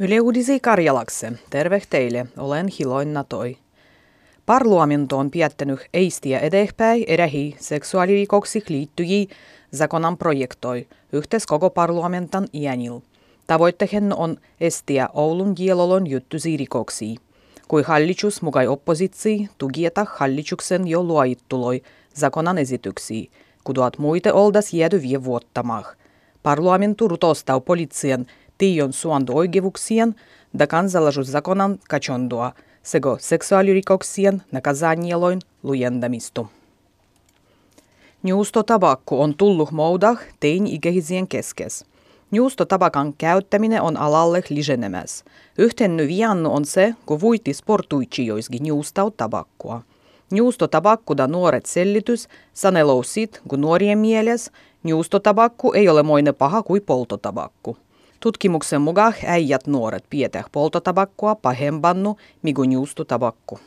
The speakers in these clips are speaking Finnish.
Yle Uudisi Karjalakse, terve teille, olen Hiloin Natoi. Parlamento on päättänyt eistiä eteenpäin erähi seksuaalirikoksi liittyjiä zakonan projektoi yhteis koko parlamentan iänil. Tavoitteen on estiä Oulun kielolon juttusi rikoksi. Kui hallitus mukai oppositsi tugieta hallituksen jo luoittuloi zakonan esityksiä, kuduat muite oldas jäädy vie vuottamah. Parlamentu rutostau poliitsian tion suandu oikeuksien da kansalaisuuszakonan kachondua sego seksuaalirikoksien nakazanjeloin lujendamistu. Juustotabakku on tullut moudah tein-ikäisien keskes. Juustotabakan käyttäminen on alalle lisenemäs. Yhtenny viannu on se, kun vuitti sportuitsijoiskin juustau tabakkua. Juustotabakkuda nuoret sellitys sanelou sit, kun nuorien mieles juustotabakku ei ole moine paha kuin poltotabakku. Tutkimuksen mukaan äijät nuoret pietäh poltotabakkoa pahempannu migun juustotabakku.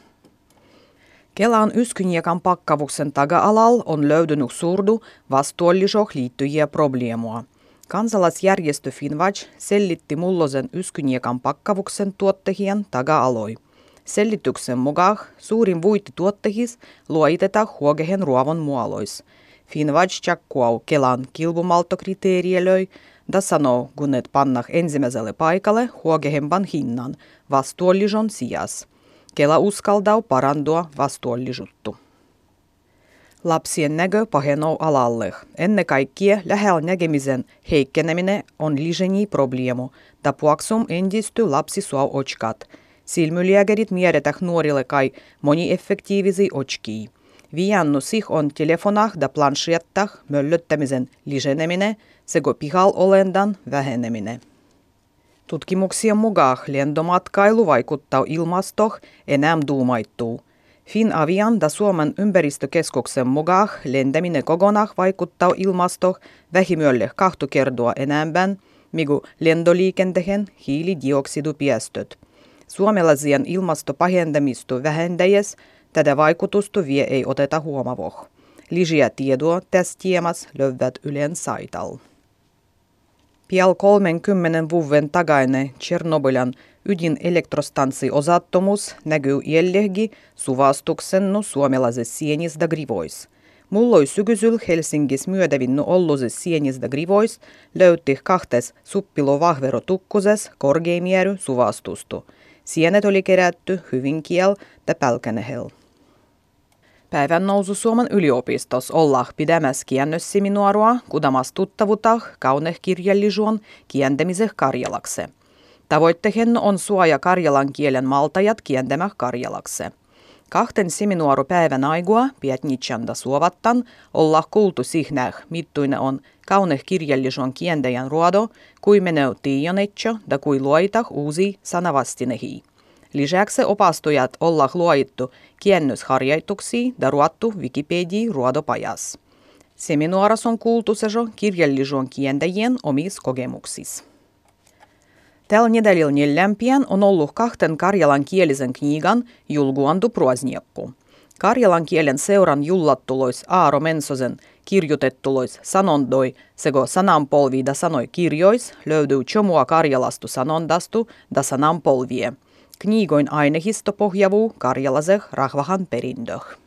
Kelan yskynjekan pakkavuksen taga-alal on löydynyt surdu vastuollisoh liittyjiä probleemoa. Kansalaisjärjestö Finwatch sellitti mullosen yskynjekan pakkavuksen tuottehien taga-aloi. Sellityksen mukaan suurin vuitti tuottehis luoiteta huogehen ruovon muolois. Finwatch tjakkuau Kelan kilpumaltokriteerielöi, da sanoo, gunnet pannah ensimmäiselle paikalle huogehempan hinnan vastuollison sijas. Kela uskaltaa parandua vastuollisuutta. Lapsien näkö pahenoo alalle. Ennen kaikkea lähellä näkemisen heikkeneminen on liseni probleemu. Tapuaksum endisty lapsi suo otskat. Silmylääkärit miedetä nuorille kai monieffektiivisi otskii. Viannu sih on telefonah da plansiettah möllöttämisen liseneminen sekä pihal olendan väheneminen. Tutkimuksien mukaan lentomatkailu vaikuttaa ilmastoh enää duumaittuu. Finavian da Suomen ympäristökeskuksen mukaan lentäminen kokonaan vaikuttaa ilmastoh vähimölle kahtu kertoa enemmän, migu lendoliikenteen hiilidioksidupäästöt. Suomalaisien ilmastopahentamista vähentäjäs tätä vaikutusta vie ei oteta huomavoh. Lisää tietoa tästä teemassa löyvät Ylen saital. Pial 30 vuoden takainen Tchernobylan ydinelektrostanssi osattomuus näkyy jälleenkin suvastuksennu suomalaisessa sienistä grivois. Mulloi sykysyl Helsingis myötävinnu olluses sienistä grivois löytti kahtes suppilo vahvero tukkuses korkeimiery suvastustu. Sienet oli kerätty Hyvinkiel ja Pälkänehel. Päivän nousu Suomen yliopistos olla pidämässä kiennössiminuarua, kudamas tuttavuta kaunehkirjallisuon kientämiseh karjalakse. Tavoitteen on suoja karjalan kielen maltajat kientämä karjalakse. Kahten seminuoru päivän aigua pietnitsanda suovattan olla kuultu sihnäh, mittuinen on kauneh kirjallisuon kientäjän ruodo, kui meneu tiionetso da kui luoitah uusi sanavastinehi. Lisäksi opastujat olla luoittu kiennysharjoituksia ja ruottu Wikipedia ruodopajas. Seminaaras on kuultu sejo kirjallisuon kientäjien omis kokemuksissa. Tällä nedälillä neljämpien on ollut kahten karjalan kielisen knigan julguandu proasniekku. Karjalan kielen seuran jullattulois Aaro Mensosen kirjoitettulois sanondoi sego sananpolvi da sanoi kirjois löytyy chomua karjalastu sanondastu da sananpolvie – Kniigoin ainehisto pohjavuu karjalaseh rahvahan perindöh.